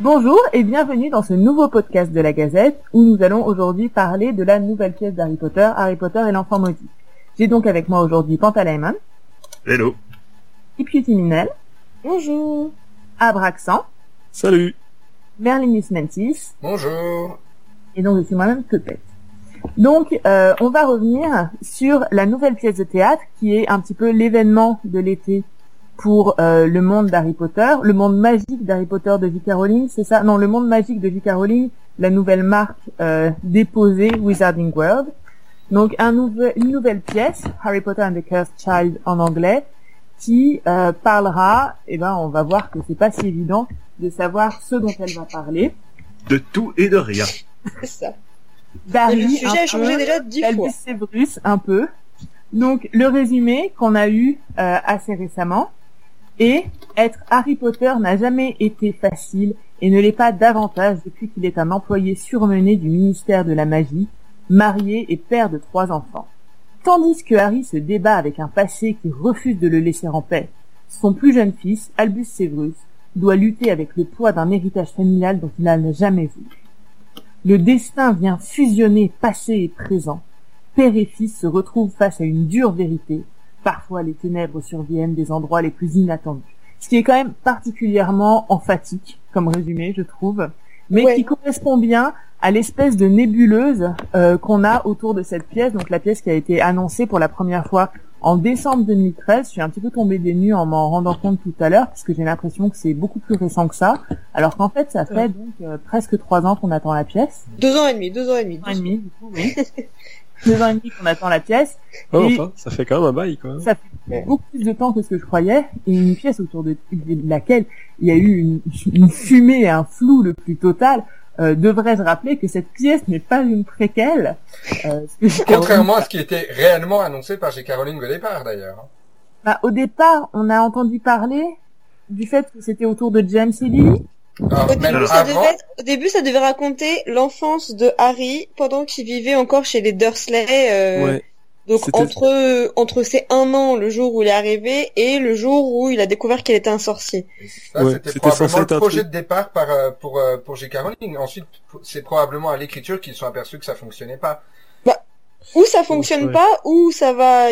Bonjour et bienvenue dans ce nouveau podcast de la Gazette où nous allons aujourd'hui parler de la nouvelle pièce d'Harry Potter, Harry Potter et l'enfant maudit. J'ai donc avec moi aujourd'hui Pantalaimon, Hello. Ipiuti Minel, Bonjour. Abraxan, Salut. Merlinis Mentis Bonjour. et donc je suis moi-même Copette. Donc euh, on va revenir sur la nouvelle pièce de théâtre qui est un petit peu l'événement de l'été pour euh, le monde d'Harry Potter, le monde magique d'Harry Potter de J.K. Rowling, c'est ça? Non, le monde magique de J.K. Rowling, la nouvelle marque euh, déposée Wizarding World. Donc un nouvel, une nouvelle pièce, Harry Potter and the Cursed Child en anglais, qui euh, parlera, et ben on va voir que c'est pas si évident de savoir ce dont elle va parler. De tout et de rien. C'est ça. D'Harry, Et le sujet un a changé peu, déjà dix fois. Severus un peu. Donc le résumé qu'on a eu euh, assez récemment est être Harry Potter n'a jamais été facile et ne l'est pas davantage depuis qu'il est un employé surmené du ministère de la magie, marié et père de trois enfants. Tandis que Harry se débat avec un passé qui refuse de le laisser en paix, son plus jeune fils, Albus Severus, doit lutter avec le poids d'un héritage familial dont il n'a jamais voulu. Le destin vient fusionner passé et présent. Père et fils se retrouvent face à une dure vérité. Parfois, les ténèbres surviennent des endroits les plus inattendus. Ce qui est quand même particulièrement emphatique comme résumé, je trouve, mais Ouais. qui correspond bien à l'espèce de nébuleuse euh, qu'on a autour de cette pièce. Donc la pièce qui a été annoncée pour la première fois en décembre 2013. Je suis un petit peu tombée des nues en m'en rendant compte tout à l'heure, parce que j'ai l'impression que c'est beaucoup plus récent que ça, alors qu'en fait, ça fait donc euh, presque trois ans qu'on attend la pièce. Deux ans et demi, deux ans et demi. Deux ans et demi, du coup, oui. Deux ans et demi qu'on attend la pièce. Ouais, enfin, ça fait quand même un bail, quoi. Ça fait beaucoup plus de temps que ce que je croyais. Et une pièce autour de, de laquelle il y a eu une, une fumée et un flou le plus total. Euh, Devrais-je rappeler que cette pièce n'est pas une préquelle euh. Contrairement à ce qui était réellement annoncé par J.K. Rowling au départ, d'ailleurs. Bah, au départ, on a entendu parler du fait que c'était autour de James et Lily. Alors, Au début, ça devait être- au début, ça devait raconter l'enfance de Harry pendant qu'il vivait encore chez les Dursley. euh, Ouais. Donc entre entre ses un an, le jour où il est arrivé, et le jour où il a découvert qu'il était un sorcier. Ouais, c'était probablement le projet truc. de départ par, euh, pour, euh, pour J.K. Rowling. Ensuite, c'est probablement à l'écriture qu'ils se sont aperçus que ça fonctionnait pas. Ou ça fonctionne ouais. pas, ou ça va.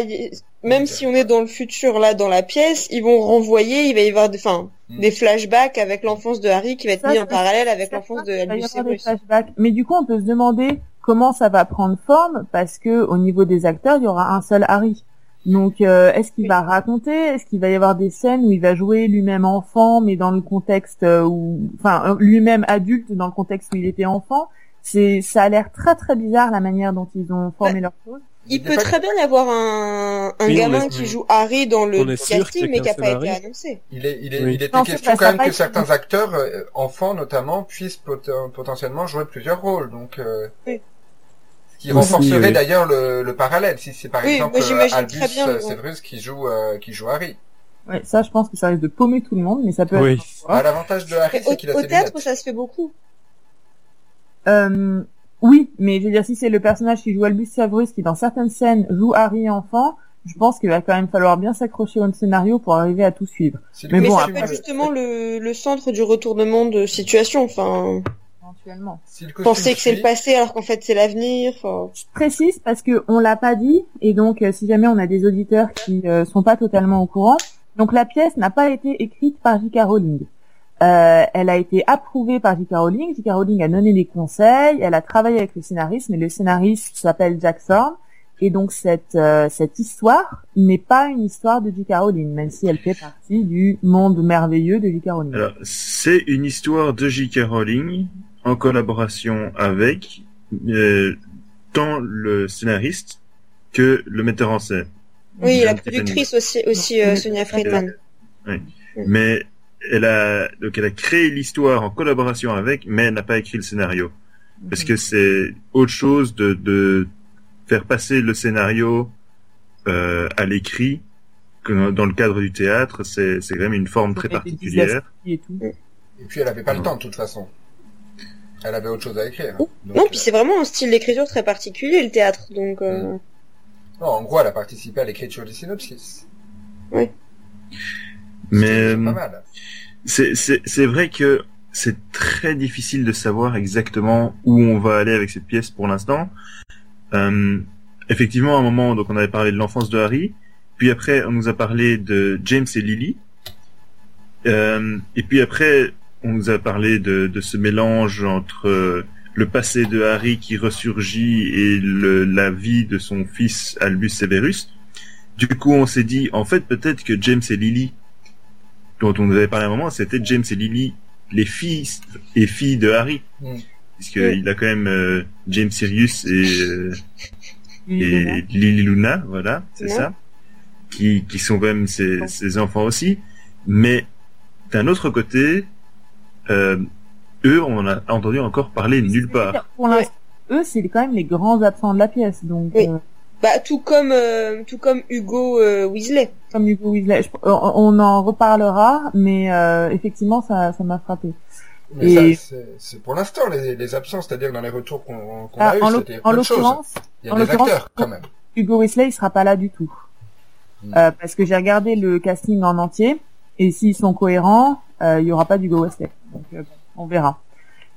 Même si on est dans le futur là, dans la pièce, ils vont renvoyer. Il va y avoir des, enfin, Hmm. des flashbacks avec l'enfance de Harry qui va être Ça, mis en parallèle avec l'enfance de il va y Albus avoir des Severus. flashbacks. Mais du coup, on peut se demander comment ça va prendre forme parce que au niveau des acteurs, il y aura un seul Harry. Donc, euh, est-ce qu'il Oui. va raconter? Est-ce qu'il va y avoir des scènes où il va jouer lui-même enfant, mais dans le contexte euh, où, enfin, euh, lui-même adulte dans le contexte où il était enfant? C'est, ça a l'air très très bizarre la manière dont ils ont formé leur chose. Il peut très bien y avoir un, un Oui, gamin est- qui joue Harry dans le casting, mais qui n'a pas été annoncé. Il, est, il, est, Oui. il était Non, question quand ça même que être- certains acteurs, euh, enfants notamment, puissent pot- potentiellement jouer plusieurs rôles. Donc, euh, Oui. ce qui Aussi, renforcerait oui. d'ailleurs le, le parallèle. Si c'est par Oui, exemple euh, Albus euh, Severus qui joue, euh, qui joue Harry. Ouais, ça, je pense que ça risque de paumer tout le monde, mais ça peut Oui. être. Ah, L'avantage de Harry, c'est qu'il a au, théâtre, ça se fait beaucoup. Euh, oui, mais je veux dire, si c'est le personnage qui joue Albus Severus qui, dans certaines scènes, joue Harry enfant, je pense qu'il va quand même falloir bien s'accrocher au scénario pour arriver à tout suivre. Mais Mais bon, ça costume- peut être justement le, le centre du retournement de situation. Enfin, Éventuellement. penser que c'est le passé alors qu'en fait c'est l'avenir. Enfin, Je précise parce que on l'a pas dit et donc euh, si jamais on a des auditeurs qui euh, sont pas totalement au courant, donc la pièce n'a pas été écrite par J.K. Rowling. Euh, elle a été approuvée par J.K. Rowling. J.K. Rowling a donné des conseils. Elle a travaillé avec le scénariste, mais le scénariste s'appelle Jack Thorne. Et donc cette euh, cette histoire n'est pas une histoire de J.K. Rowling, même si elle fait partie du monde merveilleux de J.K. Rowling. Alors, c'est une histoire de J.K. Rowling en collaboration avec euh, tant le scénariste que le metteur en scène. oui, la productrice aussi, aussi euh, Sonia Friedman. Mais elle a donc elle a créé l'histoire en collaboration avec, mais elle n'a pas écrit le scénario parce que c'est autre chose de, de faire passer le scénario euh, à l'écrit que dans le cadre du théâtre, c'est c'est quand même une forme très particulière. et tout. Et puis elle avait pas le temps de toute façon. Elle avait autre chose à écrire. Oh, Donc, Non, euh, puis c'est vraiment un style d'écriture très particulier, le théâtre. Donc, euh, non, en gros, elle a participé à l'écriture du synopsis. Mais C'est euh, c'est vrai que c'est très très difficile de savoir exactement où on va aller avec cette pièce pour l'instant. Euh, effectivement, à un moment, donc on avait parlé de l'enfance de Harry, puis après on nous a parlé de James et Lily, euh, et puis après on nous a parlé de, de ce mélange entre euh, le passé de Harry qui ressurgit et le, la vie de son fils Albus Severus. Du coup, on s'est dit, en fait, peut-être que James et Lily, dont on nous avait parlé à un moment, c'était James et Lily, les fils et filles de Harry. Mm. Puisqu'il a quand même euh, James Sirius et, euh, et Lily Luna, voilà, c'est ça, qui, qui sont quand même ses, ses enfants aussi. Mais d'un autre côté, euh, eux, on en a entendu encore parler nulle part. Pour eux, c'est quand même les grands absents de la pièce, donc Oui. Bah tout comme euh, tout comme Hugo euh, Weasley. comme Hugo Weasley. Je- on, on en reparlera, mais euh, effectivement, ça, ça m'a frappé. Mais Et- ça, c'est- pour l'instant les, les absences, c'est-à-dire dans les retours qu'on qu'on Ah, a eu, c'était en autre chose. l'occurrence, Il y a en des l'occurrence, acteurs quand même. Hugo Weasley, il sera pas là du tout. Mm. Euh, parce que j'ai regardé le casting en entier, et s'ils sont cohérents, euh, il y aura pas d'Hugo Weasley. Donc, euh, on verra.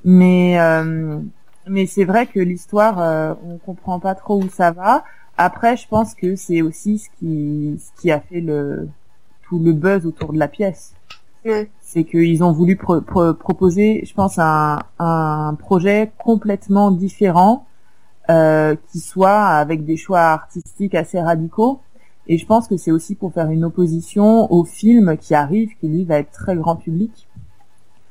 Mais, euh, mais c'est vrai que l'histoire, euh, on comprend pas trop où ça va. Après, je pense que c'est aussi ce qui, ce qui a fait le, tout le buzz autour de la pièce. Ouais. C'est qu'ils ont voulu pro- pro- proposer, je pense, un, un projet complètement différent, euh, qui soit avec des choix artistiques assez radicaux. Et je pense que c'est aussi pour faire une opposition au film qui arrive, qui lui va être très grand public.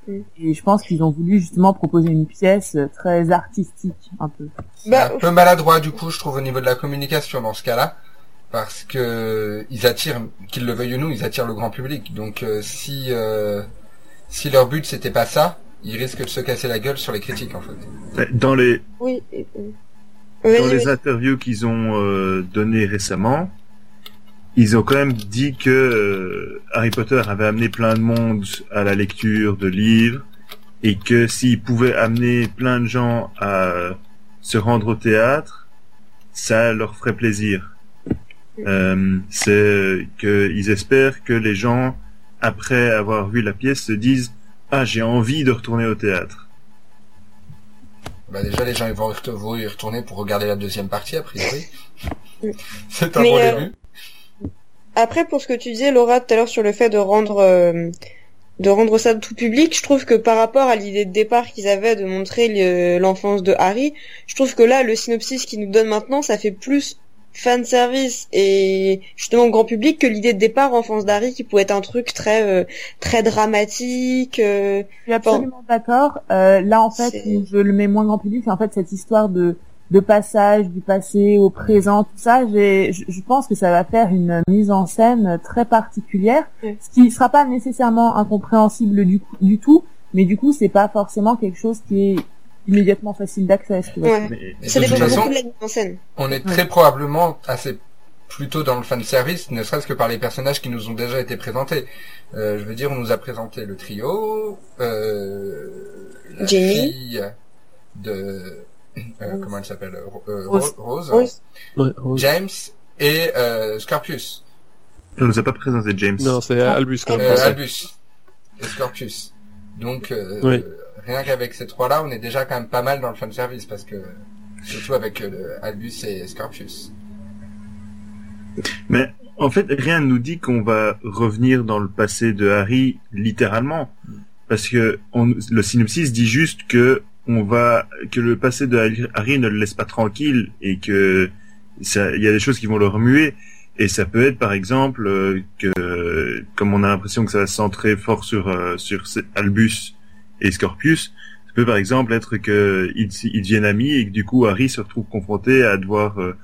Mm. Et je pense qu'ils ont voulu justement proposer une pièce très artistique, un peu. C'est Bah, un peu maladroit du coup, je trouve, au niveau de la communication dans ce cas-là, parce que ils attirent, qu'ils le veuillent ou non, ils attirent le grand public. Donc euh, si euh, si leur but c'était pas ça, ils risquent de se casser la gueule sur les critiques en fait. Dans les, Oui. euh, dans les interviews qu'ils ont euh, données récemment, ils ont quand même dit que euh, Harry Potter avait amené plein de monde à la lecture de livres et que s'ils pouvaient amener plein de gens à se rendre au théâtre, ça leur ferait plaisir. Euh, c'est qu'ils espèrent que les gens, après avoir vu la pièce, se disent ah j'ai envie de retourner au théâtre. Bah déjà les gens ils vont y retour- vont y retourner pour regarder la deuxième partie a priori. Mm. C'est un Mais, bon euh, début. Après, pour ce que tu disais, Laura, tout à l'heure sur le fait de rendre euh, de rendre ça tout public, je trouve que par rapport à l'idée de départ qu'ils avaient de montrer le- l'enfance de Harry, je trouve que là, le synopsis qu'ils nous donnent maintenant, ça fait plus fan service et justement grand public que l'idée de départ enfance d'Harry qui pouvait être un truc très euh, très dramatique. euh, Je suis absolument d'accord. Euh, là, en fait, je le mets moins grand public, c'est en fait cette histoire de de passage du passé au présent, tout ça. J'ai, je, je pense que ça va faire une mise en scène très particulière, ce qui sera pas nécessairement incompréhensible du, du tout, mais du coup, c'est pas forcément quelque chose qui est immédiatement facile d'accès. ouais. Ça dépend beaucoup de la mise en scène. on est très probablement assez plutôt dans le fan service, ne serait-ce que par les personnages qui nous ont déjà été présentés. Euh, je veux dire, on nous a présenté le trio, euh, la Jenny. fille de comment elle s'appelle euh, Rose. Rose, Rose. Ouais, Rose. James et euh, Scorpius, On nous a pas présenté James. Non, c'est Albus quand même. euh, français. Albus et Scorpius. Donc Oui. rien qu'avec ces trois-là, on est déjà quand même pas mal dans le fan service parce que surtout avec euh, Albus et Scorpius. Mais en fait, rien ne nous dit qu'on va revenir dans le passé de Harry littéralement, parce que on, le synopsis dit juste que on va que le passé de Harry- ne le laisse pas tranquille et que il y a des choses qui vont le remuer. Et ça peut être par exemple euh, que, comme on a l'impression que ça va se centrer fort sur euh, sur Albus et Scorpius, ça peut par exemple être que ils, ils deviennent amis et que du coup Harry se retrouve confronté à devoir euh,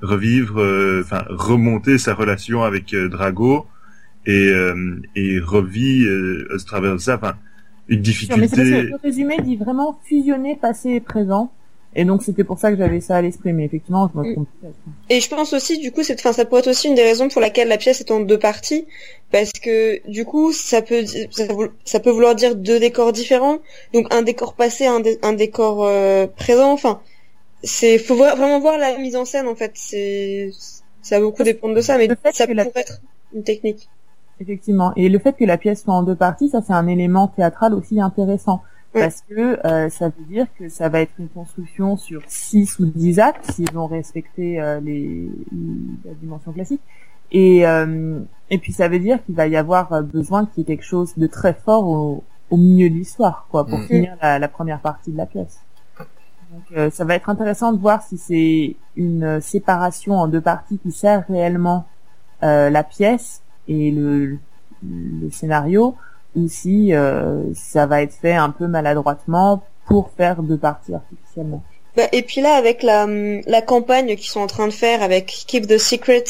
revivre, enfin remonter sa relation avec Drago et et revit à travers ça, enfin une Sûr, Mais c'est parce que difficulté. le résumé dit vraiment fusionner passé et présent. Et donc c'était pour ça que j'avais ça à l'esprit, mais effectivement, je me Mm. trompe. Et je pense aussi, du coup, c'est, enfin, ça pourrait être aussi une des raisons pour laquelle la pièce est en deux parties, parce que du coup, ça peut, ça, peut vouloir dire deux décors différents, donc un décor passé, un, dé- un décor euh, présent. Enfin, c'est, faut voir- vraiment voir la mise en scène en fait. C'est, ça va beaucoup dépendre de ça, mais ça pourrait être une technique. Effectivement. Et le fait que la pièce soit en deux parties, ça c'est un élément théâtral aussi intéressant. Parce que euh, ça veut dire que ça va être une construction sur 6 ou 10 actes, s'ils ont respecté euh, les, la dimension classique. Et, euh, et puis ça veut dire qu'il va y avoir euh, besoin qu'il y ait quelque chose de très fort au, au milieu de l'histoire, quoi, pour Mhm. finir la, la première partie de la pièce. Donc euh, ça va être intéressant de voir si c'est une séparation en deux parties qui sert réellement euh, la pièce et le, le scénario, ou si euh, ça va être fait un peu maladroitement pour faire deux parties artificiellement. Bah, et puis là, avec la, la campagne qu'ils sont en train de faire avec Keep the Secrets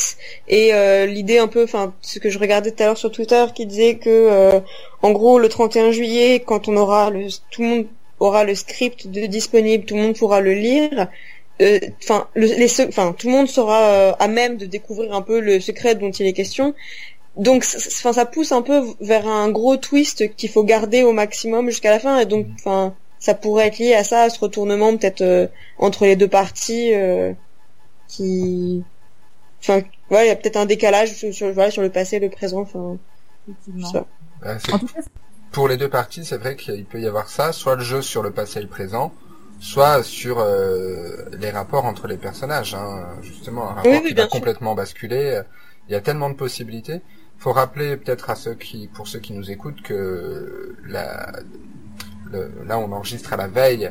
et euh, l'idée un peu, enfin, ce que je regardais tout à l'heure sur Twitter, qui disait que, euh, en gros, le 31 juillet, quand on aura le, tout le monde aura le script de disponible, tout le monde pourra le lire. euh, Enfin, le- les, enfin, tout le monde sera euh, à même de découvrir un peu le secret dont il est question. Donc, enfin, ça pousse un peu vers un gros twist qu'il faut garder au maximum jusqu'à la fin. Et donc, enfin, ça pourrait être lié à ça, à ce retournement peut-être euh, entre les deux parties euh, qui enfin voilà il y a peut-être un décalage sur, sur, voilà, sur le passé et le présent enfin cas, Pour les deux parties, c'est vrai qu'il peut y avoir ça, soit le jeu sur le passé et le présent, soit sur euh, les rapports entre les personnages. Hein, justement, un rapport Oui, oui, qui va sûr. complètement basculer. Il y a tellement de possibilités. Faut rappeler peut-être à ceux qui, pour ceux qui nous écoutent, que la, le- là on enregistre à la veille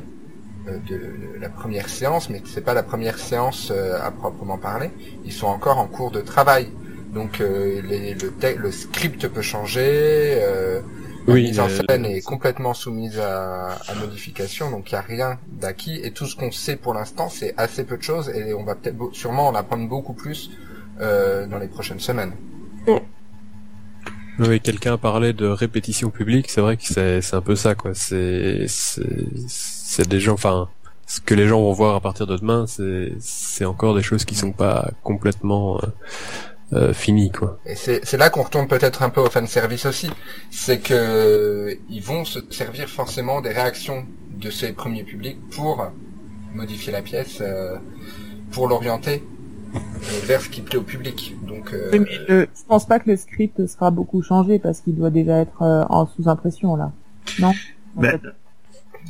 euh, de la première séance, mais c'est pas la première séance euh, à proprement parler. Ils sont encore en cours de travail. Donc euh, les- le, te- le script peut changer. euh, la Oui, mise en euh, scène est complètement soumise à, à modification, donc il n'y a rien d'acquis. Et tout ce qu'on sait pour l'instant, c'est assez peu de choses, et on va peut-être sûrement en apprendre beaucoup plus euh, dans les prochaines semaines. Oui, quelqu'un parlait de répétition publique, c'est vrai que c'est un peu ça quoi. C'est c'est des gens, enfin, ce que les gens vont voir à partir de demain, c'est encore des choses qui sont pas complètement euh, euh, finies quoi. Et c'est là qu'on retourne peut-être un peu au fan service aussi, c'est que ils vont se servir forcément des réactions de ces premiers publics pour modifier la pièce, euh, pour l'orienter vers ce qui plaît au public. Donc euh, oui, mais le- je pense pas que le script sera beaucoup changé parce qu'il doit déjà être euh, en sous impression là. Non? En Ben, fait,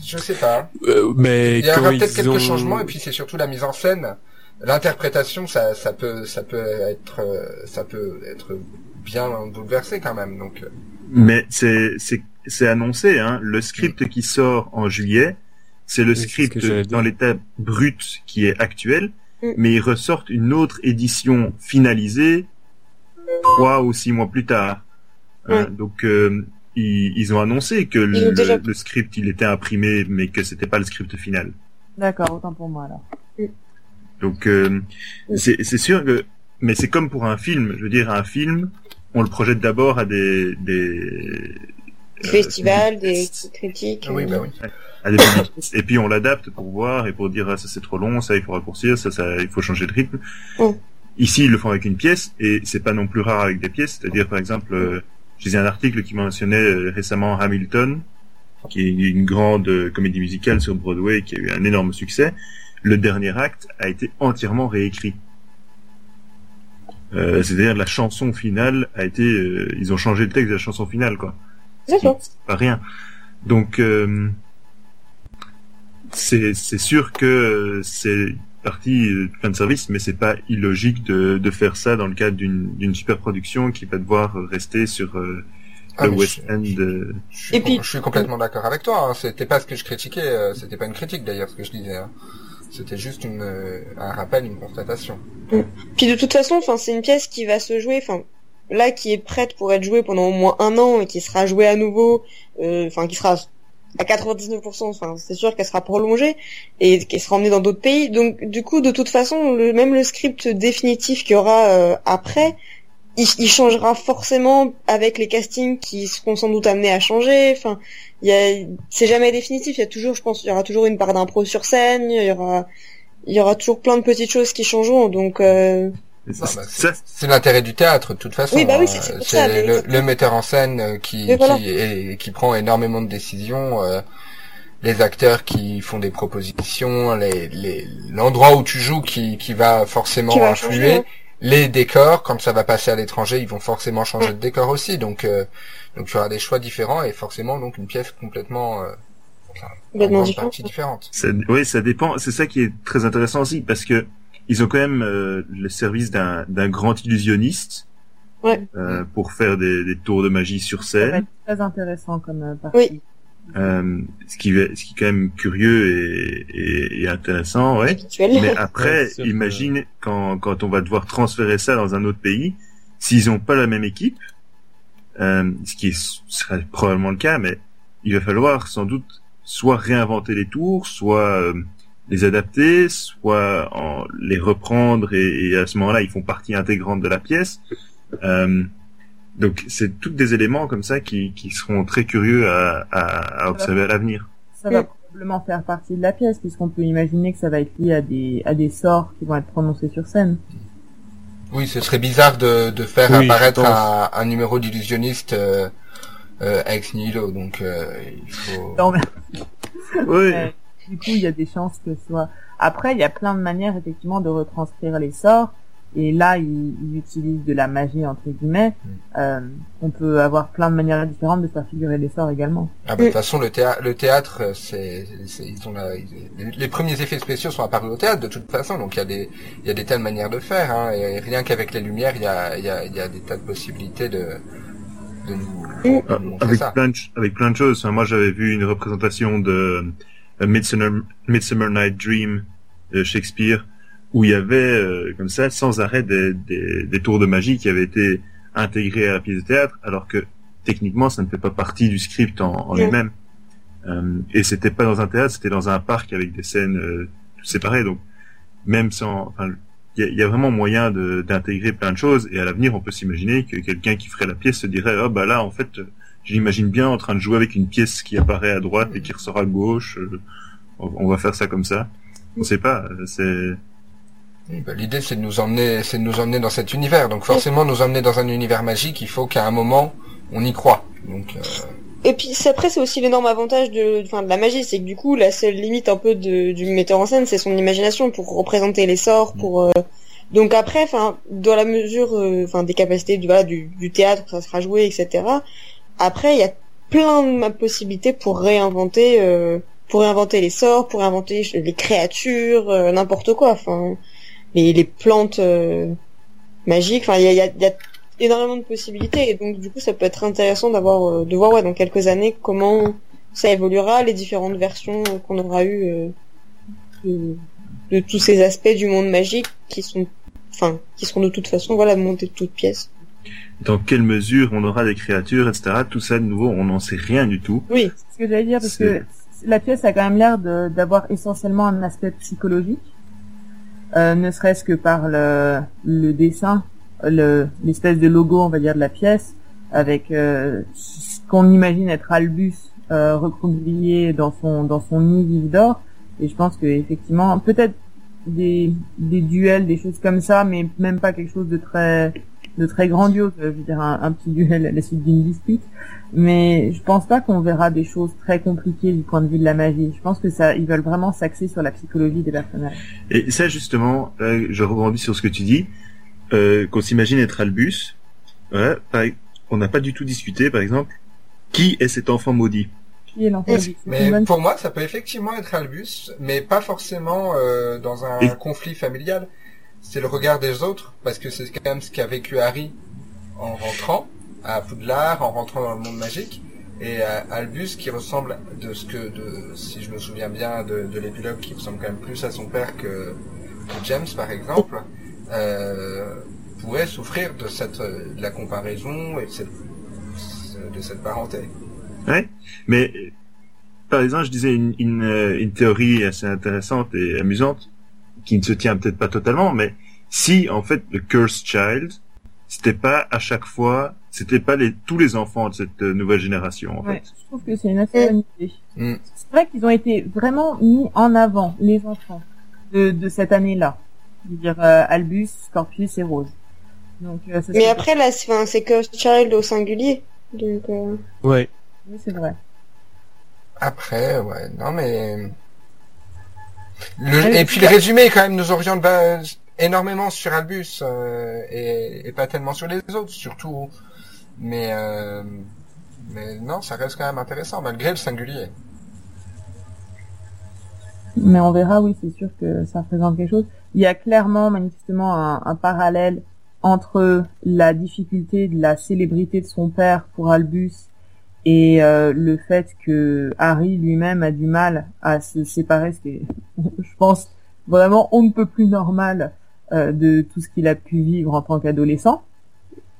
je sais pas. Euh, mais Il y aura peut-être quelques ont- changements et puis c'est surtout la mise en scène, l'interprétation, ça, ça peut, ça peut être, euh, ça peut être bien bouleversé quand même. Donc, Mais c'est c'est c'est annoncé hein. Le script qui sort en juillet, c'est le Oui, c'est ce script dans l'état brut qui est actuel, Mm. mais ils ressortent une autre édition finalisée trois ou six mois plus tard. Hein, Ouais. donc euh, ils, ils ont annoncé que le, ont déjà- le script il était imprimé, mais que c'était pas le script final. D'accord, autant pour moi alors. Donc euh, c'est sûr que mais c'est comme pour un film, je veux dire un film, on le projette d'abord à des des Des euh, festivals des critiques oui, euh, bah oui. publics. et puis on l'adapte pour voir et pour dire ah, ça c'est trop long, ça il faut raccourcir, ça ça il faut changer de rythme. Mm. Ici ils le font avec une pièce et c'est pas non plus rare avec des pièces, c'est-à-dire par exemple euh, je lisais un article qui mentionnait euh, récemment Hamilton qui est une grande euh, comédie musicale sur Broadway qui a eu un énorme succès. Le dernier acte a été entièrement réécrit. Euh, c'est-à-dire la chanson finale a été, euh, ils ont changé le texte de la chanson finale, quoi. D'accord. C'est pas rien. Donc euh, c'est c'est sûr que c'est partie euh, fan service, mais c'est pas illogique de, de faire ça dans le cadre d'une d'une super production qui va devoir rester sur euh, Ah, le West je- End. euh, Je suis, Et puis- je suis complètement d'accord avec toi. Hein. C'était pas ce que je critiquais. euh, C'était pas une critique d'ailleurs ce que je disais. hein. C'était juste une, euh, un rappel, une constatation. puis de toute façon enfin c'est une pièce qui va se jouer enfin là qui est prête pour être jouée pendant au moins un an et qui sera jouée à nouveau euh, enfin qui sera à 99%, enfin c'est sûr qu'elle sera prolongée et qu'elle sera emmenée dans d'autres pays. Donc du coup, de toute façon, le, même le script définitif qu'il y aura euh, après, il, il changera forcément avec les castings qui seront sans doute amenés à changer. Enfin, c'est jamais définitif. Il y a toujours, je pense, il y aura toujours une part d'impro sur scène. Il y aura, il y aura toujours plein de petites choses qui changeront. Donc euh, Ah, bah, C'est l'intérêt du théâtre, de toute façon. Oui, bah oui, hein. c'est- le, le metteur en scène euh, qui, voilà. qui, est- qui prend énormément de décisions, euh, les acteurs qui font des propositions, les, les, l'endroit où tu joues qui, qui va forcément Qui va influer, changer, les décors, quand ça va passer à l'étranger, ils vont forcément changer de décor aussi, donc, euh, donc tu auras des choix différents et forcément donc une pièce complètement, euh. Complètement différente. Ça, oui, ça dépend. C'est ça qui est très intéressant aussi parce que ils ont quand même euh, le service d'un d'un grand illusionniste Ouais. euh, pour faire des, des tours de magie sur Ça va scène. être très intéressant comme euh, partie. Oui. Euh, ce qui est- ce qui est quand même curieux et, et, et intéressant, ouais. Habituel. Mais après, Ouais, que- imagine quand quand on va devoir transférer ça dans un autre pays, s'ils ont pas la même équipe, euh, ce qui est, serait probablement le cas, mais il va falloir sans doute soit réinventer les tours, soit euh, les adapter, soit en, les reprendre et, et à ce moment-là ils font partie intégrante de la pièce. Euh, donc c'est tous des éléments comme ça qui, qui seront très curieux à, à, à observer à l'avenir. Ça va probablement faire partie de la pièce, puisqu'on peut imaginer que ça va être lié à des, à des sorts qui vont être prononcés sur scène. Oui, ce serait bizarre de, de faire Oui, apparaître un, un numéro d'illusionniste euh, euh, ex nihilo, donc euh, il faut... Non, mais, Oui. du coup, il y a des chances que ce soit... Après, il y a plein de manières, effectivement, de retranscrire les sorts. Et là, ils, ils utilisent de la magie, entre guillemets. Euh, on peut avoir plein de manières différentes de faire figurer les sorts également. Ah bah, de toute façon, le, théâtre, le théâtre, c'est, c'est- ils ont la- ils- les premiers effets spéciaux sont apparus au théâtre de toute façon, donc il y a des, il y a des tas de manières de faire, hein, et rien qu'avec les lumières, il y a, il y a, il y a des tas de possibilités de, de nous, de Ah, nous avec ça. plein de, avec plein de choses. Moi, j'avais vu une représentation de Midsummer, Midsummer Night Dream de Shakespeare où il y avait euh, comme ça sans arrêt des, des, des tours de magie qui avaient été intégrés à la pièce de théâtre, alors que techniquement, ça ne fait pas partie du script en, en lui-même. Euh, et c'était pas dans un théâtre, c'était dans un parc avec des scènes euh, séparées. Donc, même sans, enfin, il y y a vraiment moyen de- d'intégrer plein de choses. Et à l'avenir, on peut s'imaginer que quelqu'un qui ferait la pièce se dirait, oh bah là, en fait, je l'imagine bien en train de jouer avec une pièce qui apparaît à droite et qui ressort à gauche. euh, on, va faire ça comme ça. On sait pas. euh, C'est bah, L'idée, c'est de nous emmener, c'est de nous emmener dans cet univers. Donc forcément, nous emmener dans un univers magique, il faut qu'à un moment, on y croit. Donc, euh, Et puis c'est- après c'est aussi l'énorme avantage de, enfin, de la magie, c'est que du coup la seule limite un peu de, du metteur en scène, c'est son imagination pour représenter les sorts, pour euh, donc après, enfin dans la mesure, euh, enfin des capacités du, voilà, du, du théâtre, ça sera joué, etc. Après il y a plein de possibilités pour réinventer, euh, pour réinventer les sorts, pour réinventer les créatures, euh, n'importe quoi, enfin les, les plantes euh, magiques, enfin il y a, y a- y a énormément de possibilités. Et donc du coup ça peut être intéressant d'avoir euh, de voir ouais, dans quelques années comment ça évoluera les différentes versions euh, qu'on aura eues euh, de, de tous ces aspects du monde magique qui sont enfin qui seront de toute façon voilà montés de toutes pièces dans quelle mesure on aura des créatures, etc. Tout ça, de nouveau, on n'en sait rien du tout. Oui, c'est ce que j'allais dire, parce que la pièce a quand même l'air d'avoir essentiellement un aspect psychologique, euh, ne serait-ce que par le, le dessin, le- l'espèce de logo, on va dire, de la pièce, avec euh, ce qu'on imagine être Albus euh, recroquevillé dans son dans son nid d'or. Et je pense que effectivement, peut-être des, des duels, des choses comme ça, mais même pas quelque chose de très de très grandiose. Je veux dire un, un petit duel à la suite d'une dispute mais je pense pas qu'on verra des choses très compliquées du point de vue de la magie. Je pense que ça, ils veulent vraiment s'axer sur la psychologie des personnages. Et ça, justement, je rebondis sur ce que tu dis, euh, qu'on s'imagine être Albus. Ouais, par- on n'a pas du tout discuté, par exemple, qui est cet enfant maudit Qui est Mais bonne- pour moi, ça peut effectivement être Albus, mais pas forcément euh, dans un Et- conflit familial. C'est le regard des autres, parce que c'est quand même ce qu'a vécu Harry en rentrant à Poudlard, en rentrant dans le monde magique, et euh, Albus qui ressemble de ce que, de, si je me souviens bien de, de l'épilogue, qui ressemble quand même plus à son père que, que James par exemple, euh, pourrait souffrir de cette de la comparaison et de cette, de cette parenté. Ouais, mais par exemple, je disais une, une, une théorie assez intéressante et amusante, qui ne se tient peut-être pas totalement, mais si en fait le Cursed Child, c'était pas à chaque fois, c'était pas les, tous les enfants de cette euh, nouvelle génération en Ouais, fait. je trouve que c'est une assez bonne idée. Mm. C'est vrai qu'ils ont été vraiment mis en avant, les enfants, de, de cette année-là. Je veux dire, euh, Albus, Scorpius et Rose. Donc, euh, ça mais après là c'est enfin, c'est que Child au singulier donc euh, Ouais. Oui, c'est vrai. Après, ouais, non mais... Le- Ouais, et puis le résumé quand même nous oriente bah, énormément sur Albus euh, et, et pas tellement sur les autres, surtout. Mais euh, mais non, ça reste quand même intéressant malgré le singulier. Mais on verra, oui, c'est sûr que ça représente quelque chose. Il y a clairement, manifestement, un, un parallèle entre la difficulté de la célébrité de son père pour Albus et euh, le fait que Harry lui-même a du mal à se séparer, ce qui est, je pense, vraiment on ne peut plus normal euh, de tout ce qu'il a pu vivre en tant qu'adolescent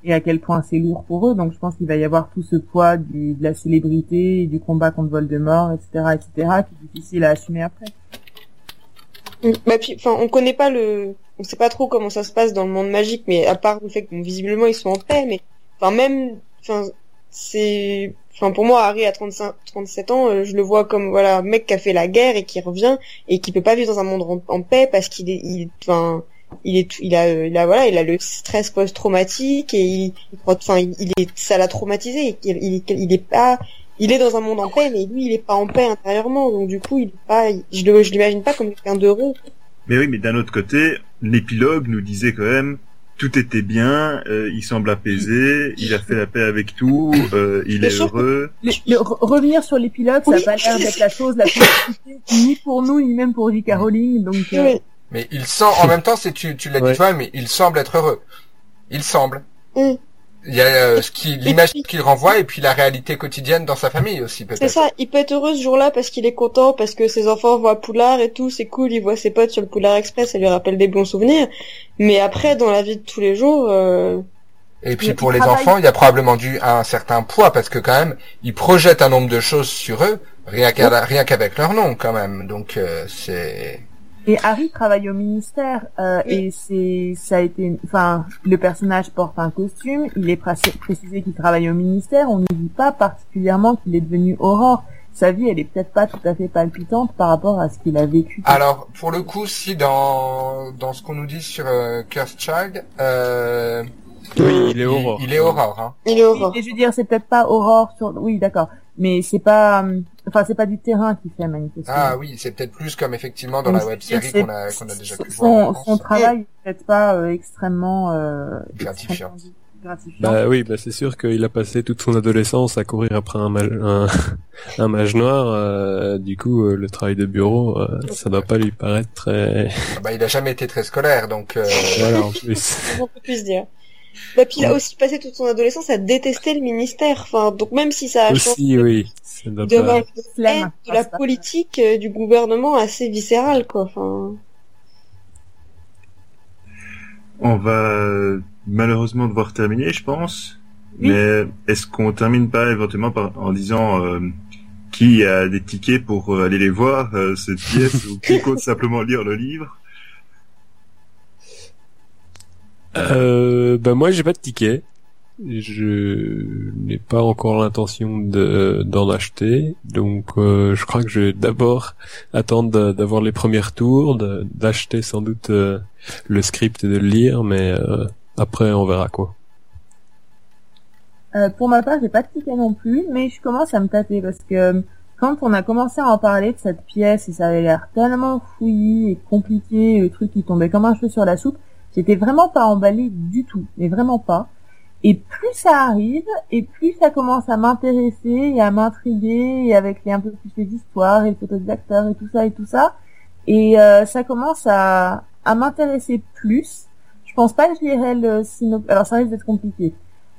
et à quel point c'est lourd pour eux. Donc je pense qu'il va y avoir tout ce poids du, de la célébrité, du combat contre Voldemort, etc., etc., qui est difficile à assumer après. Bah puis, enfin, on connaît pas le, on sait pas trop comment ça se passe dans le monde magique, mais à part le fait que visiblement ils sont en paix, mais enfin même, enfin c'est, enfin pour moi Harry à 35, 37 ans, euh, je le vois comme voilà mec qui a fait la guerre et qui revient et qui peut pas vivre dans un monde en, paix parce qu'il est, il, enfin il est il a il a voilà il a le stress post traumatique et il enfin il, est ça l'a traumatisé. Il, il, est pas il est dans un monde en paix mais lui il est pas en paix intérieurement. Donc du coup il est pas je l'imagine pas comme quelqu'un d'heureux. Mais oui, mais d'un autre côté, l'épilogue nous disait quand même tout était bien, euh, il semble apaisé, il a fait la paix avec tout, euh, il est heureux. Le, le- re- revenir sur l'épilogue, Oui. ça n'a pas l'air d'être la chose la plus compliquée, ni pour nous, ni même pour J.K. Rowling, donc euh, Oui. Mais il semble, en même temps, c'est tu, tu l'as Ouais. dit toi, mais il semble être heureux. Il semble. Mm. Il y a euh, ce qui, l'image qu'il renvoie et puis la réalité quotidienne dans sa famille aussi c'est peut-être. ça il peut être heureux ce jour-là parce qu'il est content parce que ses enfants voient Poulard et tout c'est cool il voit ses potes sur le Poulard Express ça lui rappelle des bons souvenirs mais après dans la vie de tous les jours euh, Et puis pour les enfants, il y a probablement dû un certain poids parce que quand même, ils projettent un nombre de choses sur eux rien qu'avec leur nom quand même. Donc euh, c'est Et Harry travaille au ministère euh, et c'est ça a été enfin le personnage porte un costume, il est pré- précisé qu'il travaille au ministère, on ne dit pas particulièrement qu'il est devenu Aurore. Sa vie, elle est peut-être pas tout à fait palpitante par rapport à ce qu'il a vécu. alors pour le coup, si dans dans ce qu'on nous dit sur euh, Cursed Child, euh, Oui, il est aurore. Il, est aurore. Hein. il est heureux Et je veux dire, c'est peut-être pas Aurore sur oui, d'accord, mais c'est pas enfin c'est pas du terrain qui fait manifestement. Ah oui, c'est peut-être plus comme effectivement dans la web c'est- série c'est- qu'on a qu'on a déjà pu son, voir. son travail est peut-être pas euh, extrêmement euh, Gratifiant. extrêmement gratifiant. Bah oui, bah c'est sûr qu'il a passé toute son adolescence à courir après un mage, un, un mage noir. euh, du coup, euh, le travail de bureau, euh, ça doit pas lui paraître très. Ah Bah, il a jamais été très scolaire, donc euh, voilà, en plus. on peut plus se dire bah puis il a aussi passé toute son adolescence à détester le ministère enfin donc même si ça a changé Aussi, oui. Ça pas... haine de la politique euh, du gouvernement assez viscérale quoi enfin On va euh, malheureusement devoir terminer, je pense. Oui. Mais est-ce qu'on termine pas éventuellement par, en disant euh, qui a des tickets pour aller les voir euh, cette pièce ou qui compte simplement lire le livre? Euh, bah moi, j'ai pas de ticket. Je n'ai pas encore l'intention de d'en acheter, donc euh, je crois que je vais d'abord attendre d'avoir les premiers tours, d'acheter sans doute euh, le script et de le lire, mais euh, après on verra quoi. Euh, pour ma part, j'ai pas de ticket non plus, mais je commence à me tâter parce que euh, quand on a commencé à en parler de cette pièce et ça avait l'air tellement fouillis et compliqué, le truc qui tombait comme un cheveu sur la soupe, j'étais vraiment pas emballée du tout, mais vraiment pas. Et plus ça arrive, et plus ça commence à m'intéresser et à m'intriguer, et avec les un peu plus les histoires et les photos des acteurs et tout ça et tout ça, et euh, ça commence à, à m'intéresser plus. Je pense pas que je lirai le synopsis. Alors ça risque d'être compliqué.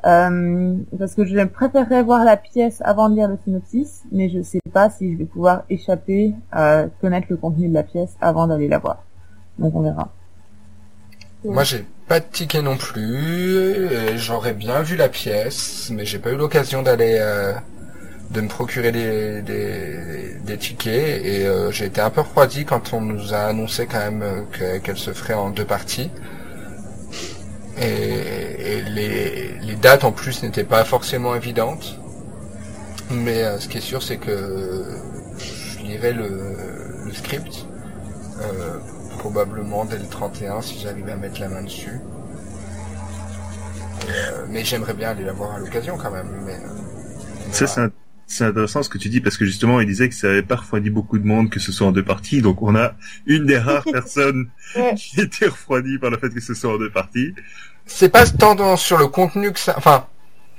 Euh, parce que je préférerais voir la pièce avant de lire le synopsis, mais je sais pas si je vais pouvoir échapper à connaître le contenu de la pièce avant d'aller la voir. Donc on verra. Moi j'ai pas de ticket non plus. J'aurais bien vu la pièce, mais j'ai pas eu l'occasion d'aller euh, de me procurer des des, des tickets et euh, j'ai été un peu refroidi quand on nous a annoncé quand même euh, que- qu'elle se ferait en deux parties. Et, et les, les dates en plus n'étaient pas forcément évidentes. Mais euh, ce qui est sûr, c'est que je lirai le, le script, euh, probablement dès le 31 si j'arrive à mettre la main dessus. Et, euh, mais j'aimerais bien aller la voir à l'occasion quand même. Mais, euh, Ça, voilà. c'est un- c'est intéressant ce que tu dis parce que justement, il disait que ça avait pas refroidi beaucoup de monde que ce soit en deux parties. Donc, on a une des rares personnes qui était refroidie par le fait que ce soit en deux parties. c'est pas tendance sur le contenu que ça, enfin,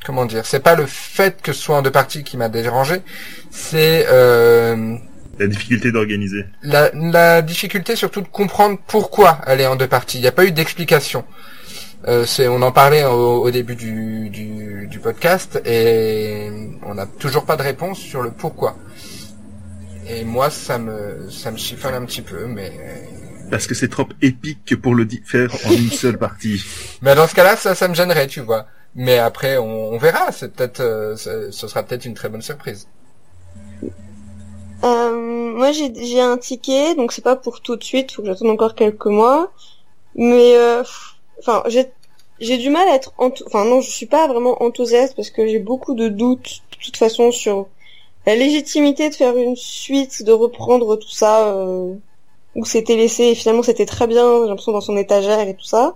comment dire, c'est pas le fait que ce soit en deux parties qui m'a dérangé, c'est euh, La difficulté d'organiser. La, la difficulté surtout de comprendre pourquoi elle est en deux parties. Il n'y a pas eu d'explication. Euh, c'est, on en parlait au, au début du, du, du podcast et on n'a toujours pas de réponse sur le pourquoi. Et moi, ça me, ça me chiffonne un petit peu, mais Parce que c'est trop épique pour le faire en une seule partie. Mais dans ce cas-là, ça, ça me gênerait, tu vois. Mais après, on, on verra. C'est peut-être, euh, ce sera peut-être une très bonne surprise. Euh, moi, j'ai un ticket, donc c'est pas pour tout de suite. Faut que j'attende encore quelques mois. Mais euh, enfin, j'ai j'ai du mal à être, enfin non, je suis pas vraiment enthousiaste parce que j'ai beaucoup de doutes de toute façon sur la légitimité de faire une suite, de reprendre tout ça euh, où c'était laissé. Et finalement, c'était très bien. J'ai l'impression dans son étagère et tout ça.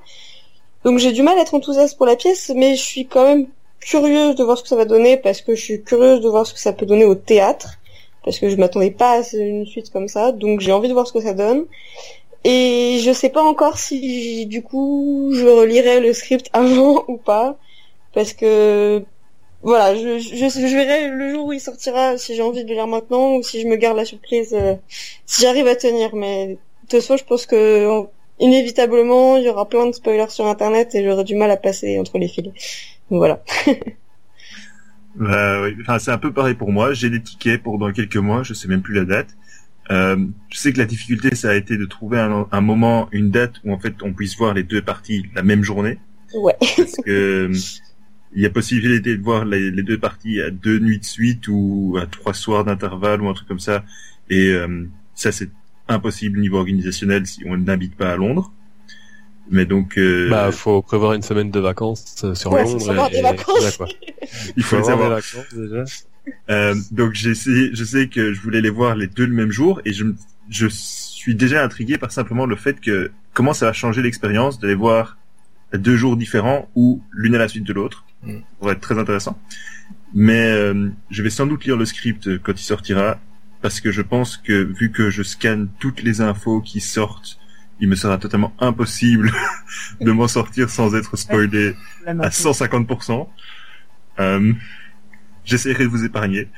Donc j'ai du mal à être enthousiaste pour la pièce, mais je suis quand même curieuse de voir ce que ça va donner parce que je suis curieuse de voir ce que ça peut donner au théâtre parce que je m'attendais pas à une suite comme ça, donc j'ai envie de voir ce que ça donne. Et je sais pas encore si du coup je relirai le script avant ou pas, parce que voilà, je, je, je verrai le jour où il sortira si j'ai envie de le lire maintenant ou si je me garde la surprise, euh, si j'arrive à tenir. Mais de toute façon, je pense que en- inévitablement il y aura plein de spoilers sur internet et j'aurai du mal à passer entre les fils. Donc voilà. Bah, oui. Enfin, c'est un peu pareil pour moi. J'ai des tickets pour dans quelques mois. Je sais même plus la date. Euh, je sais que la difficulté, ça a été de trouver un, un moment, une date où en fait on puisse voir les deux parties la même journée, Ouais. parce que euh, il y a possibilité de voir les, les deux parties à deux nuits de suite ou à trois soirs d'intervalle ou un truc comme ça. Et euh, ça, c'est impossible niveau organisationnel si on n'habite pas à Londres. Mais donc, euh, Bah, faut prévoir une semaine de vacances euh, sur Ouais, faut Londres. savoir et- des et- vacances. il faut le avoir savoir. des vacances déjà. Euh, donc j'ai essayé, je sais que je voulais les voir les deux le même jour et je, je suis déjà intrigué par simplement le fait que comment ça va changer l'expérience de les voir deux jours différents ou l'une à la suite de l'autre. Mm. Ça pourrait être très intéressant. Mais euh, je vais sans doute lire le script quand il sortira parce que je pense que vu que je scanne toutes les infos qui sortent, il me sera totalement impossible de m'en sortir sans être spoilé à 150%. Euh, J'essaierai de vous épargner.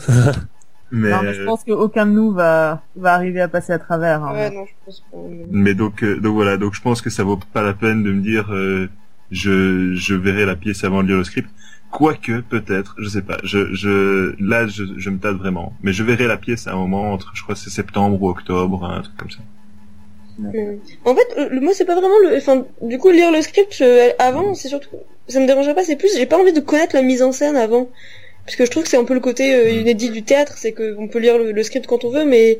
mais, Non, mais je pense qu'aucun de nous va, va arriver à passer à travers. hein. Ouais, non, je pense pas. mais donc, euh, donc voilà, donc je pense que ça vaut pas la peine de me dire euh, je, je verrai la pièce avant de lire le script. Quoique, peut-être, je sais pas. Je, je, là, je, je me tâte vraiment. Mais je verrai la pièce à un moment entre, je crois, que c'est septembre ou octobre, un truc comme ça. Euh, En fait, euh, le- moi c'est pas vraiment le, enfin, du coup lire le script euh, avant, c'est surtout, ça me dérangerait pas, c'est plus, j'ai pas envie de connaître la mise en scène avant, parce que je trouve que c'est un peu le côté euh, inédit du théâtre, c'est que on peut lire le, le script quand on veut, mais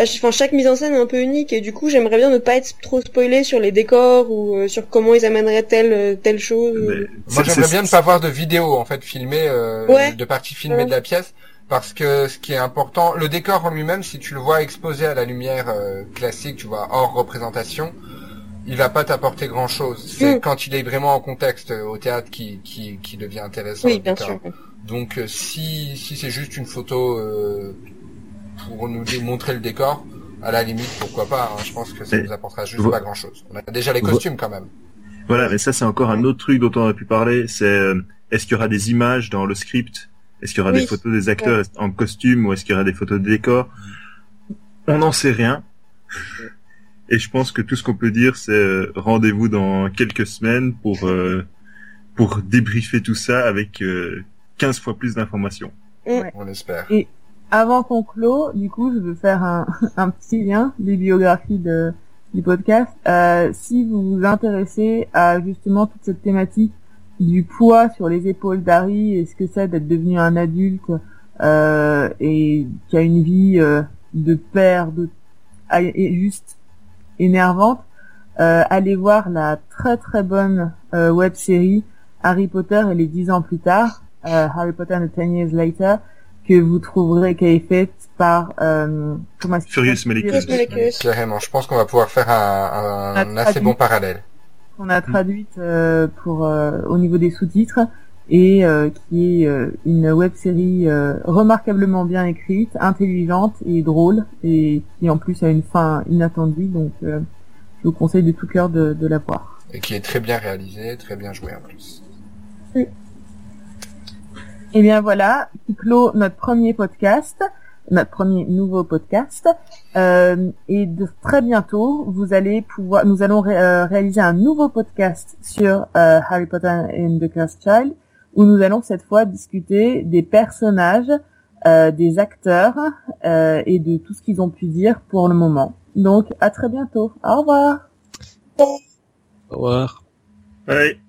enfin chaque mise en scène est un peu unique et du coup j'aimerais bien ne pas être trop spoilé sur les décors ou euh, sur comment ils amèneraient telle euh, telle chose. Mais Moi, j'aimerais bien ne pas voir de vidéo en fait filmée, euh, Ouais. de parties filmées Ouais. de la pièce, parce que ce qui est important, le décor en lui-même, si tu le vois exposé à la lumière euh, classique, tu vois, hors représentation, il va pas t'apporter grand-chose. C'est Mm. quand il est vraiment en contexte euh, au théâtre qui qui, qui devient intéressant. Oui, bien sûr. Donc euh, si si c'est juste une photo euh, pour nous démontrer le décor, à la limite pourquoi pas. hein, je pense que ça Mais- nous apportera juste pas grand-chose. On a déjà les costumes quand même. Voilà, mais ça c'est encore un autre truc dont on a pu parler, c'est euh, est-ce qu'il y aura des images dans le script Est-ce qu'il y aura Oui. des photos des acteurs en costume ou est-ce qu'il y aura des photos de décors On n'en sait rien. Et je pense que tout ce qu'on peut dire c'est euh, rendez-vous dans quelques semaines pour euh, pour débriefer tout ça avec euh, 15 fois plus d'informations. On espère. Avant qu'on clôt, du coup, je veux faire un, un petit lien des biographies de, du podcast. Euh, si vous vous intéressez à justement toute cette thématique du poids sur les épaules d'Harry et ce que c'est d'être devenu un adulte euh, et qui a une vie euh, de père de à- et juste énervante, euh, allez voir la très très bonne euh, web série Harry Potter et les dix ans plus tard, euh, Harry Potter and the Ten Years Later, que vous trouverez qui est faite par euh, comment est-ce qu'il Furious. Furious. Carrément, je pense qu'on va pouvoir faire un, un, assez bon parallèle. Qu'on a traduite euh, pour euh, au niveau des sous-titres et euh, qui est euh, une web série euh, remarquablement bien écrite, intelligente et drôle et qui en plus a une fin inattendue donc euh, je vous conseille de tout cœur de, de la voir. Et qui est très bien réalisé, très bien joué en plus. Et bien voilà, qui clôt notre premier podcast. Notre premier nouveau podcast. Euh, et de très bientôt, vous allez pouvoir, nous allons ré- euh, réaliser un nouveau podcast sur euh, Harry Potter and the Cursed Child, où nous allons cette fois discuter des personnages, euh, des acteurs euh, et de tout ce qu'ils ont pu dire pour le moment. Donc, à très bientôt. Au revoir. Au revoir. Bye.